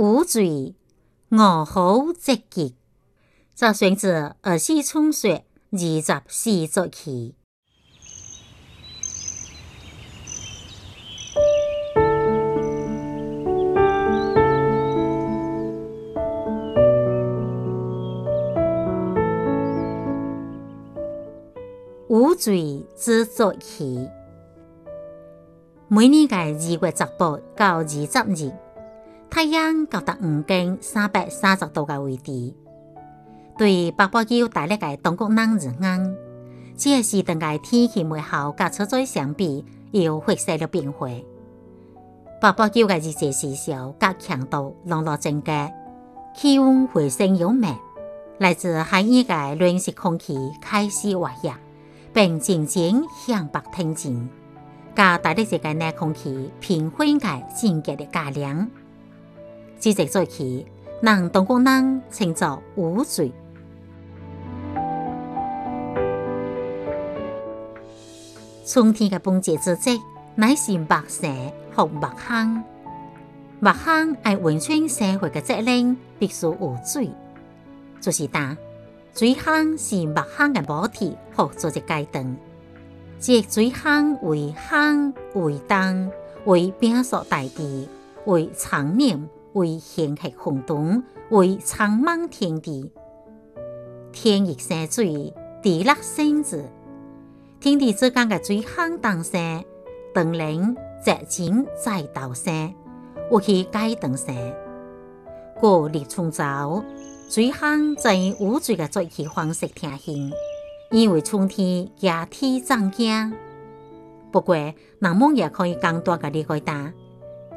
五罪我好积极，就选自二四冲雪二十四节气。五罪之节气，每年嘅二月十八到二十日。太阳高达五经三百三十度的位置，对八宝九带嚟嘅东国人而言，这是同嘅天气美好甲车载相比，又发生了变化。八宝九嘅日节时效甲强度陆陆增加，气温回升有慢，来自海域嘅暖湿空气开始活跃，并渐渐向北挺进，甲大陆这个冷空气平缓嘅渐渐的加凉。这节节气，人东国人称作五罪。春天嘅半节之际，乃是白蛇或白坑。白坑系温泉社会嘅责任，必须有水。就是打水坑是白坑嘅母体，或做只阶段。即水坑为坑为灯为冰锁大地为长念。为显黑红洞，为苍茫天地。天热生水，地热生子。天地之间嘅水坑当生，当然则景在道生，有其阶段生。过立春早，水坑在五水嘅节气方式听行，因为春天夏天涨价。不过，人们也可以更多嘅理解答。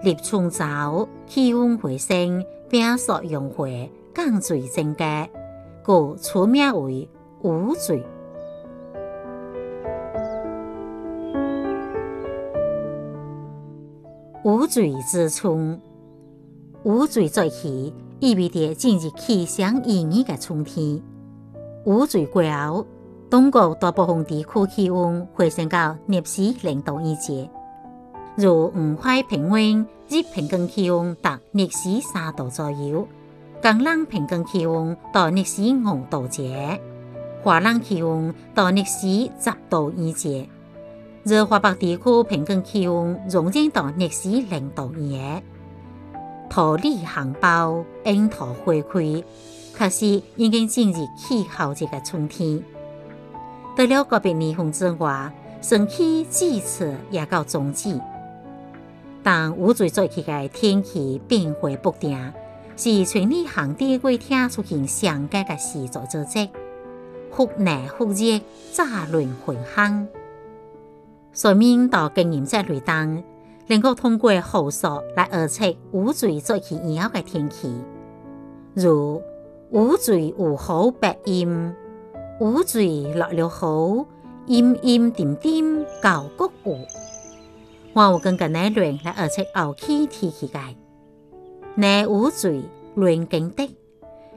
立春早，气温回升，冰雪融化，降水增加，故取名为五水。五水之春，五水节气意味着进入气象宜人的春天。五水过后，中国大部分地区气温回升到摄氏零度以下。如五海平温，日平均气温达摄氏三度左右；江南平均气温达摄氏五度者，华南气温到摄氏十度以下；热华北地区平均气温仍然到摄氏零度以下。桃李含苞，樱桃花开，可是已经进入气候这个春天。除了个别年份之外，春气至此也到终止。当五水节气嘅天气变化不定，是全年寒地季天出现上佳嘅时节之际，忽冷忽热，乍暖还寒。说明到经验这类当，能够通过后数来预测五水节气以后嘅天气，如五水有好白阴，五水落了雨，阴阴点点高谷雨。我有更加难乱来而且后期天气界，难无罪乱经的，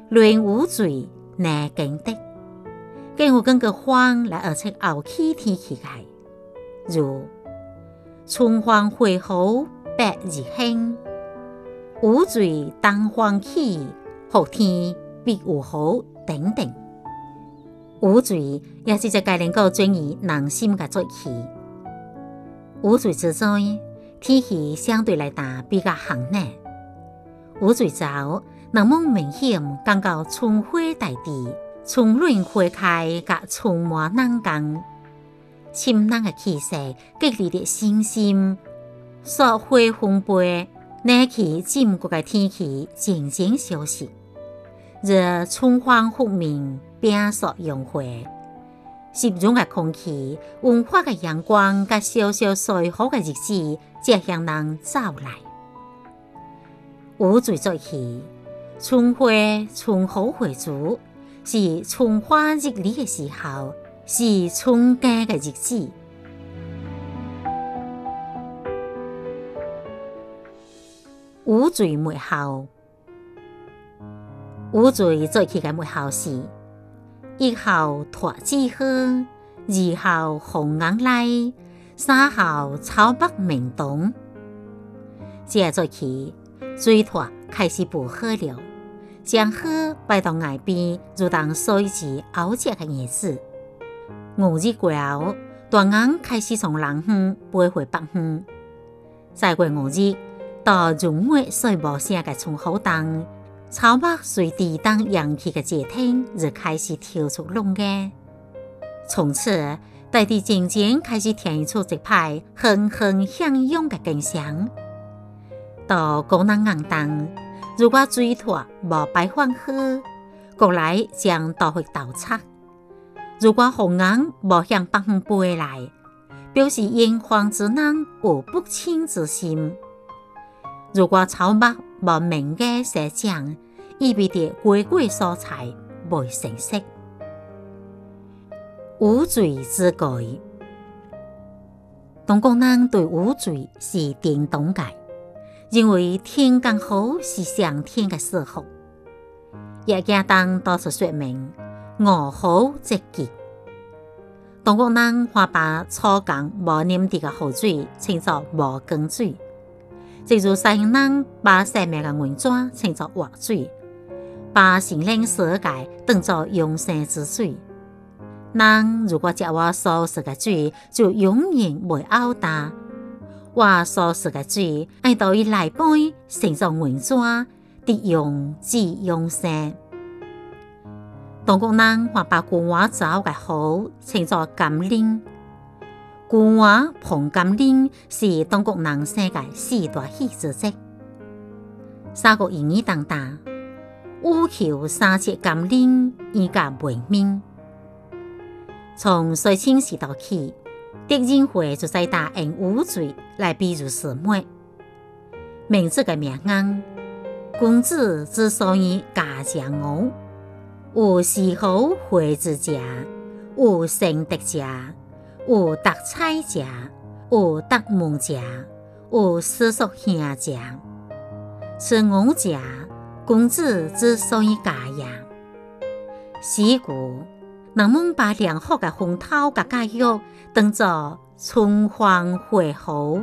乱无罪难经的，更有更加慌来而且后期天气界，如春荒会好百日兴，无罪当荒起，后天必有好等等。无罪也是在该能够转移人心嘅节气。五水之中，天气相对来讲比较寒冷。五水早，人们明显感到春花大地，春暖花开，甲春满人间，清冷的气息激励着身心。雪花纷飞，冷气浸过的天气渐渐消失，热春风拂面，冰雪融化。湿润的空气、温化的阳光、甲小小水好的日子，即向人走来。五水节气，春花、春好回足，是春花日丽的时候，是春佳的日子。五水末后，五水节气的末后是。一号脱子河，二号红眼来，三号草北明东。这节气，水脱开始补喝了，将喝摆到岸边，如当水池熬食的叶子。五日过后，大雁开始从南方飞回北方。再过五日，到入尾水无声的村口当，草木随地当扬起的节天，就开始跳出龙嘅。从此，大地渐渐开始填出一派欣欣向荣的景象。到高南硬当，如果水土无摆放好，国来将都会倒塌；如果红雁无向北方飞来，表示炎黄之人有不亲之心。如果草木无明的生长，意味着瓜果蔬菜未成熟。无罪之改，东国人对无罪是顶东界，认为天刚好是上天的赐福。也简单多出说明，我好即极。东国人还把初降无黏地的河水称作无根水，正如西洋人把生命嘅原泉称作活水，把心灵世界当作永生之水。人如果食我所食的水，就永远袂熬大。我所食的水，爱到伊来杯，成作原泉，得用至永生。中国人还把古话早嘅好称作甘霖，古话碰甘霖是中国人世界四大喜之节。三国演义当中，乌求三尺甘霖，以甲为名。从隋清时代起，狄仁会就在打用五罪来比喻四妹。名字嘅名言：公子之所以嫁将我。有丝毫会之家，有圣德家，有德彩家，有德梦家，有思索兄家。此五食，公子之所以家也。是故，人们把良好的风头甲教育当作春风会好，